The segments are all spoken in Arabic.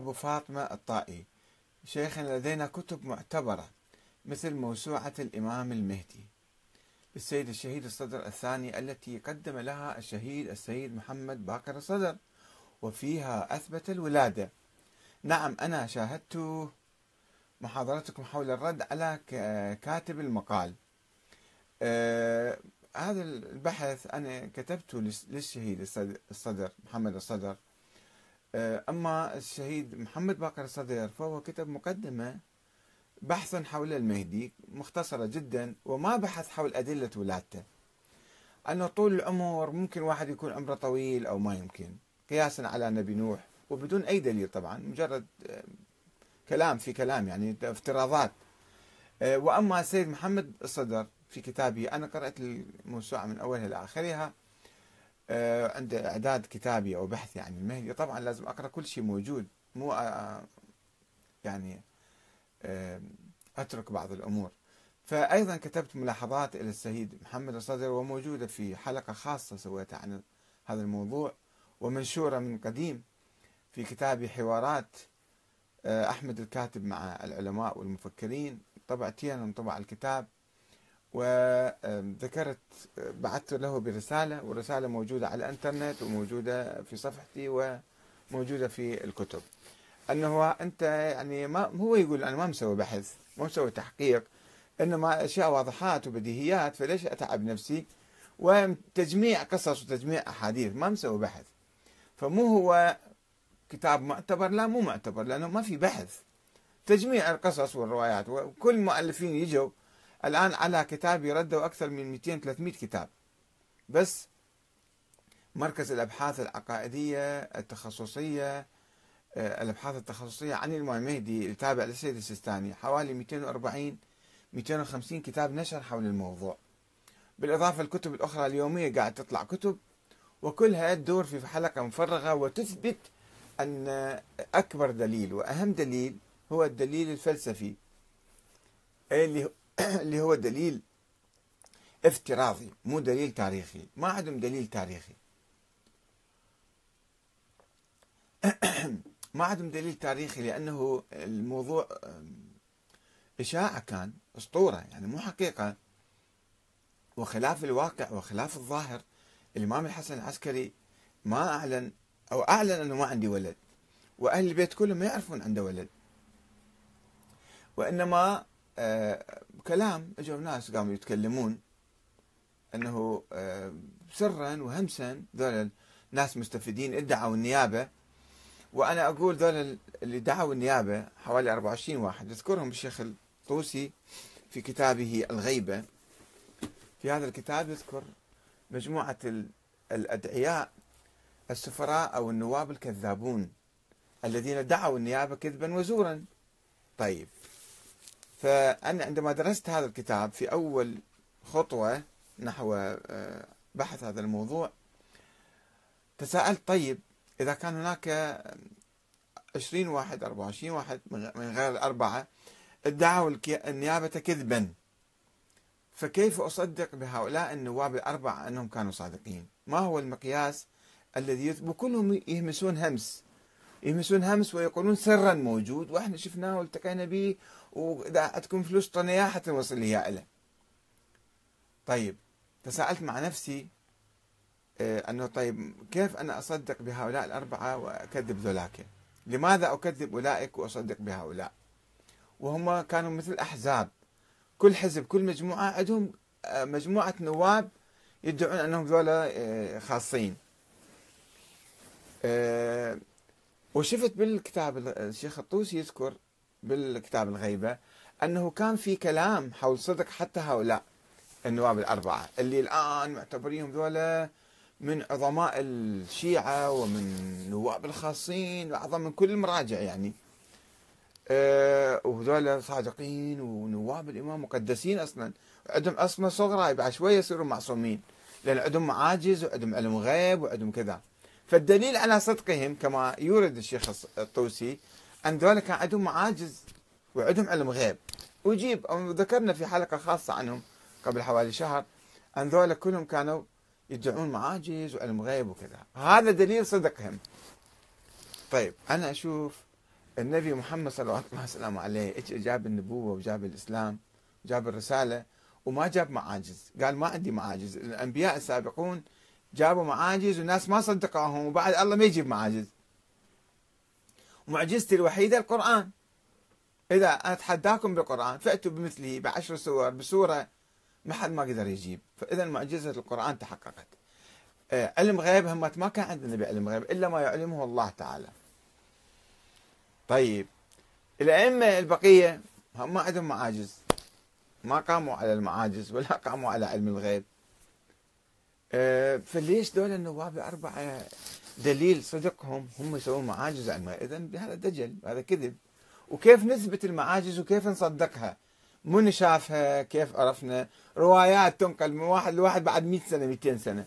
أبو فاطمة الطائي شيخنا لدينا كتب معتبرة مثل موسوعة الإمام المهدي للسيد الشهيد الصدر الثاني التي قدم لها الشهيد السيد محمد باكر الصدر وفيها أثبت الولادة. نعم أنا شاهدت محاضرتكم حول الرد على كاتب المقال. آه هذا البحث أنا كتبته للشهيد الصدر محمد الصدر أما الشهيد محمد باقر الصدر فهو كتب مقدمة بحث حول المهدي مختصرة جدا وما بحث حول أدلة ولادته. أنه طول العمر ممكن واحد يكون عمره طويل أو ما يمكن. قياسا على نبي نوح وبدون أي دليل طبعا مجرد آه، كلام في كلام يعني افتراضات. آه، وأما السيد محمد الصدر في كتابه أنا قرأت الموسوعة من أولها لآخرها آه، عند اعداد كتابي أو بحثي عن المهدي طبعا لازم أقرأ كل شيء موجود مو آه، يعني آه، أترك بعض الأمور. فايضا كتبت ملاحظات إلى السيد محمد الصدر وموجودة في حلقة خاصة سويتها عن هذا الموضوع ومنشورة من قديم في كتابي حوارات أحمد الكاتب مع العلماء والمفكرين. طبعتين من طبع الكتاب. وذكرت بعثت له برسالة والرسالة موجودة على الإنترنت وموجودة في صفحتي وموجودة في الكتب. أنه أنت يعني ما هو يقول أنا ما مسوي بحث ما مسوي تحقيق إنما أشياء واضحات وبديهيات فليش أتعب نفسي؟ وتجميع قصص وتجميع أحاديث ما مسوي بحث. فمو هو كتاب معتبر؟ لا مو معتبر لأنه ما في بحث. تجميع القصص والروايات وكل المؤلفين يجوا الآن على كتابي ردوا أكثر من 200-300 كتاب. بس مركز الأبحاث العقائدية التخصصية آه، الأبحاث التخصصية عن الإمام المهدي التابع للسيد السيستاني. حوالي 240 250 كتاب نشر حول الموضوع. بالإضافة للكتب الأخرى اليومية قاعد تطلع كتب وكلها تدور في حلقة مفرغة وتثبت أن أكبر دليل وأهم دليل هو الدليل الفلسفي اللي اللي هو دليل افتراضي مو دليل تاريخي. ما عندهم دليل تاريخي. ما عندهم دليل تاريخي لأنه الموضوع إشاعة كان أسطورة. يعني مو حقيقة. وخلاف الواقع وخلاف الظاهر الإمام الحسن العسكري ما أعلن أو أعلن أنه ما عندي ولد. وأهل البيت كلهم ما يعرفون عنده ولد. وإنما آه، كلام اجوا ناس قاموا يتكلمون أنه آه، سرا وهمسا ذول ناس مستفيدين ادعوا النيابة. وأنا أقول ذول اللي دعوا النيابة حوالي 24 واحد. يذكرهم الشيخ الطوسي في كتابه الغيبة. في هذا الكتاب يذكر مجموعة الأدعياء السفراء أو النواب الكذابون الذين دعوا النيابة كذبا وزورا. طيب فأنا عندما درست هذا الكتاب في أول خطوة نحو آه، بحث هذا الموضوع تساءلت طيب إذا كان هناك 20 واحد 24 واحد من غير الأربعة ادعوا النيابة كذبا. فكيف أصدق بهؤلاء النواب الأربعة أنهم كانوا صادقين؟ ما هو المقياس الذي وكلهم يهمسون همس. يهمسون همس ويقولون سرا موجود وإحنا شفناه والتقينا به وإذا عندكم فلوس طنيا حتى نوصل اياه له. طيب تساءلت مع نفسي آه، أنه طيب كيف أنا أصدق بهؤلاء الأربعة وأكذب ذولاك؟ لماذا أكذب أولئك وأصدق بهؤلاء؟ وهم كانوا مثل أحزاب كل حزب كل مجموعة عندهم آه، مجموعة نواب يدعون أنهم ذولا آه، خاصين. وشفت بالكتاب الشيخ الطوسي يذكر بالكتاب الغيبة أنه كان في كلام حول صدق حتى هؤلاء النواب الأربعة اللي الآن معتبريهم ذولا من عظماء الشيعة ومن نواب الخاصين وأعظم من كل المراجع يعني. أه وذولا صادقين ونواب الإمام مقدسين أصلا. عندهم أصمة صغرى بعد شوية يصيروا معصومين. لأن عندهم معاجز وعندهم علم غيب وعندهم كذا. فالدليل على صدقهم كما يورد الشيخ الطوسي أن ذلك كان عندهم معاجز وعندهم علم غيب. ويجيب ذكرنا في حلقة خاصة عنهم قبل حوالي شهر أن ذولا كلهم كانوا يدعون معاجز وعلم غيب وكذا. هذا دليل صدقهم. طيب أنا أشوف النبي محمد صلى الله عليه وسلم عليه جاب النبوة وجاب الإسلام جاب الرسالة وما جاب معاجز. قال ما عندي معاجز. الأنبياء السابقون جابوا معاجز والناس ما صدقوهم وبعد الله ما يجيب معاجز. معجزتي الوحيدة القرآن. إذا أتحداكم بالقرآن فأتوا بمثله بعشر سور بسورة ما حد ما قدر يجيب. فإذا معجزة القرآن تحققت. آه، علم غيب هم ما كان عندنا بعلم غيب إلا ما يعلمه الله تعالى. طيب الأئمة البقية هم ما عندهم معاجز. ما قاموا على المعاجز ولا قاموا على علم الغيب. فليش دول النواب الأربعة دليل صدقهم هم يسوون معاجز علم إذا هذا دجل هذا كذب. وكيف نثبت المعاجز وكيف نصدقها؟ من شافها؟ كيف عرفنا؟ روايات تنقل من واحد لواحد بعد 100 سنة 200 سنة.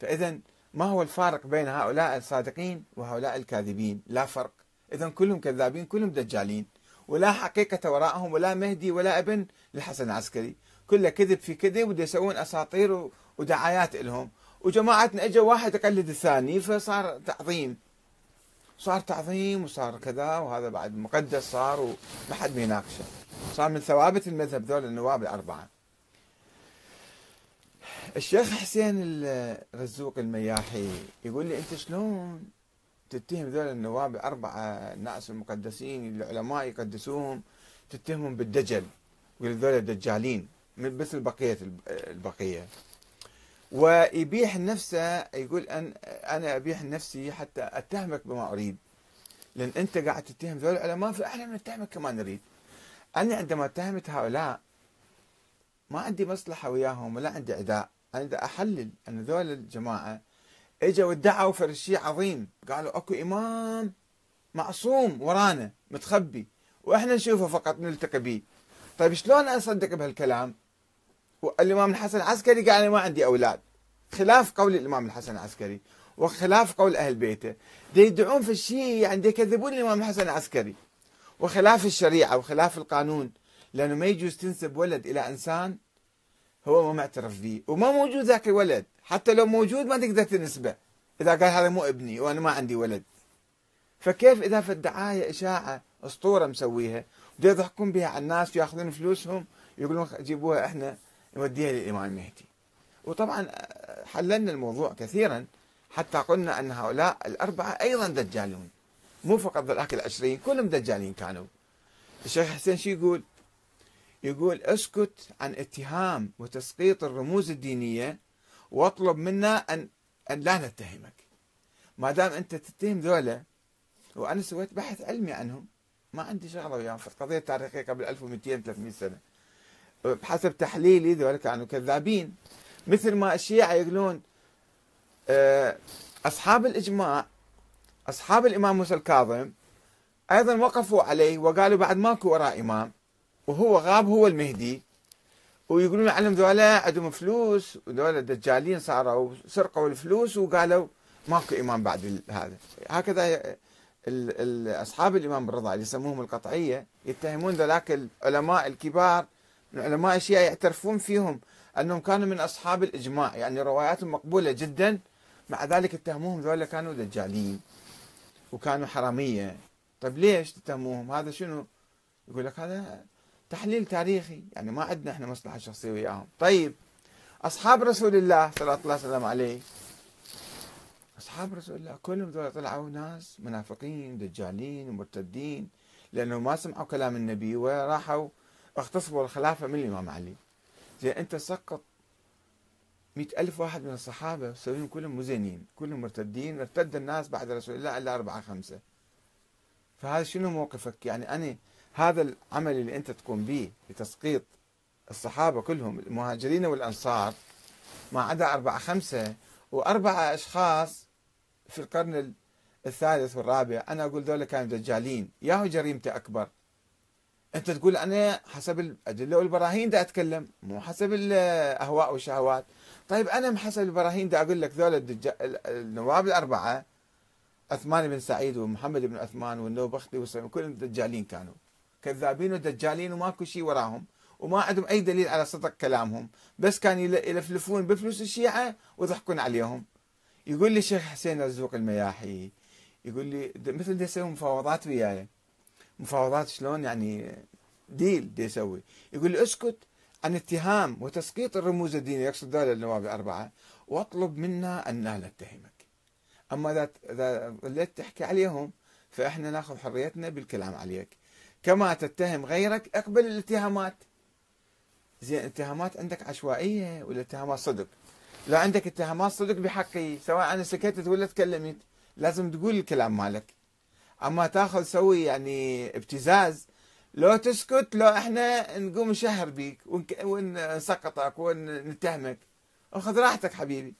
فإذا ما هو الفارق بين هؤلاء الصادقين وهؤلاء الكاذبين؟ لا فرق. إذا كلهم كذابين كلهم دجالين. ولا حقيقة وراءهم ولا مهدي ولا ابن للحسن العسكري. كله كذب في كذب وده يسوون أساطير ودعايات لهم وجماعتنا اجى واحد يقلد الثاني فصار تعظيم. صار تعظيم وصار كذا وهذا بعد مقدس صار وما حد بيناقشه. صار من ثوابت المذهب ذول النواب الأربعة. الشيخ حسين الرزوق المياحي يقول لي أنت شلون تتهم ذول النواب الأربعة الناس المقدسين العلماء يقدسوهم تتهمهم بالدجل؟ يقول ذول دجالين مثل بقية البقية ويبيح نفسه يقول أن أنا أبيح نفسي حتى أتهمك بما أريد. لأن أنت قاعد تتهم ذول العلماء فإحنا نتهمك كما نريد. أنا عندما اتهمت هؤلاء ما عندي مصلحة وياهم ولا عندي عداء. أنا دا أحلل أن ذول الجماعة إجوا ادعوا فرد شيء عظيم. قالوا أكو إمام معصوم ورانا متخبي وإحنا نشوفه فقط نلتقي به. طيب شلون أصدق بهالكلام؟ الامام الحسن العسكري قال أنا ما عندي أولاد. خلاف قول الإمام الحسن العسكري وخلاف قول أهل بيته. دي يدعون في الشيء يعني يكذبون الإمام الحسن العسكري. وخلاف الشريعة وخلاف القانون. لأنه ما يجوز تنسب ولد إلى إنسان هو ما معترف به. وما موجود ذاك الولد. حتى لو موجود ما تقدر تنسبه. إذا قال هذا مو ابني وأنا ما عندي ولد. فكيف إذا في الدعاية إشاعة أسطورة مسويها؟ يضحكون بها على الناس ويأخذون فلوسهم. يقولون جيبوها إحنا. نوديها للإمام المهدي وطبعا حللنا الموضوع كثيرا حتى قلنا أن هؤلاء الأربعة أيضا دجالون. مو فقط ذلك العشرين كلهم دجالين كانوا. الشيخ حسين شو يقول؟ يقول أسكت عن اتهام وتسقيط الرموز الدينية واطلب منا أن أن لا نتهمك. ما دام أنت تتهم ذولا وأنا سويت بحث علمي عنهم ما عندي شغله وياهم. في القضية التاريخيه قبل 1200 300 سنة. بحسب تحليلي ذولا كانوا كذابين. مثل ما الشيعة يقولون آه، أصحاب الإجماع أصحاب الإمام موسى الكاظم أيضا وقفوا عليه وقالوا بعد ماكو وراء إمام وهو غاب هو المهدي. ويقولون عنهم ذولا عندهم فلوس وذولا دجالين صاروا سرقوا الفلوس وقالوا ماكو إمام بعد هذا. هكذا أصحاب الإمام الرضا اللي يسموهم القطعية يتهمون ذلك العلماء الكبار من علماء الشيعة يعترفون فيهم أنهم كانوا من أصحاب الإجماع يعني رواياتهم مقبولة جدا. مع ذلك اتهموهم ذولا كانوا دجالين وكانوا حرامية. طيب ليش تتهموهم؟ هذا شنو؟ يقول لك هذا تحليل تاريخي. يعني ما عندنا إحنا مصلحة شخصية وياهم. طيب أصحاب رسول الله صلى الله عليه وسلم عليه. أصحاب رسول الله كلهم ذولا طلعوا ناس منافقين دجالين ومرتدين لأنه ما سمعوا كلام النبي وراحوا اغتصبوا الخلافة من الإمام علي زين أنت سقط مئة ألف واحد من الصحابة سويهم كلهم مزينين كلهم مرتدين ارتد الناس بعد رسول الله إلا أربعة خمسة. فهذا شنو موقفك؟ يعني أنا هذا العمل اللي أنت تقوم به لتسقيط الصحابة كلهم المهاجرين والأنصار ما عدا أربعة خمسة وأربعة أشخاص في القرن الثالث والرابع. أنا أقول ذولا كانوا دجالين. ياهو جريمته أكبر. أنت تقول أنا حسب الادله والبراهين دا أتكلم مو حسب الاهواء والشهوات طيب أنا حسب البراهين دا أقول لك ذول النواب الأربعة عثمان بن سعيد ومحمد بن عثمان والنوبختي والسلام كلهم دجالين كانوا. كذابين ودجالين وماكو شيء وراهم وما عندهم أي دليل على صدق كلامهم. بس كانوا يلفلفون بفلوس الشيعة ويضحكون عليهم. يقول لي الشيخ حسين الزوق المياحي يقول لي مثل دي يسوي مفاوضات وياي. مفاوضات شلون يعني ديل دي يسوي يقول اسكت عن اتهام وتسقيط الرموز الدينية. يقصد ذلك النواب الأربعة. واطلب منا أن لا نتهمك. أما إذا ظليت تحكي عليهم فإحنا نأخذ حريتنا بالكلام عليك. كما تتهم غيرك اقبل الاتهامات. زين اتهامات عندك عشوائية ولا اتهامات صدق؟ لا عندك اتهامات صدق بحقي سواء أنا سكتت ولا تكلمت لازم تقول الكلام مالك. أما تاخذ سوي يعني ابتزاز لو تسكت لو إحنا نقوم نشهر بيك ونسقطك ونتهمك أخذ راحتك حبيبي.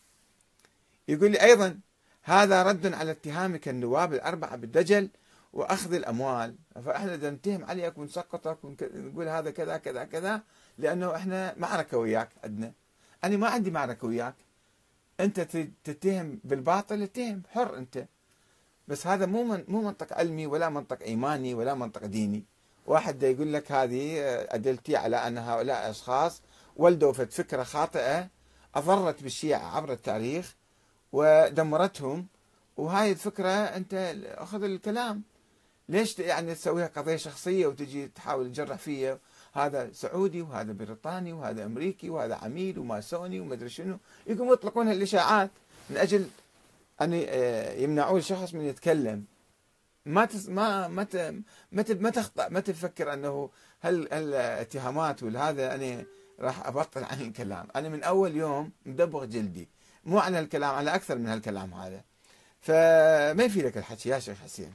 يقول لي أيضا هذا رد على اتهامك النواب الأربعة بالدجل وأخذ الأموال. فإحنا بدنا نتهم عليك ونسقطك ونقول هذا كذا كذا كذا لأنه إحنا معركة وياك عندنا. أنا ما عندي معركة وياك. أنت تتهم بالباطل اتهم حر أنت. بس هذا مو من مو منطق علمي ولا منطق إيماني ولا منطق ديني. واحد يقول لك هذه أدلتي على أن هؤلاء أشخاص ولدوا في فكرة خاطئة أضرت بالشيعة عبر التاريخ ودمرتهم. وهاي الفكرة أنت أخذ الكلام. ليش يعني تسويها قضية شخصية وتجي تحاول تجرح فيها؟ هذا سعودي وهذا بريطاني وهذا أمريكي وهذا عميل وماسوني وما أدري شنو. يقوموا يطلقون هالاشاعات من أجل ان يمنعون الشخص من يتكلم. ما تس ما ما ما ما تخطأ ما تفكر أنه هل الاتهامات والهذا أنا راح أبطل عن الكلام. أنا من أول يوم مدبغ جلدي. مو عن الكلام على أكثر من هالكلام هذا. فما يفيدك الحكي يا شيخ حسين.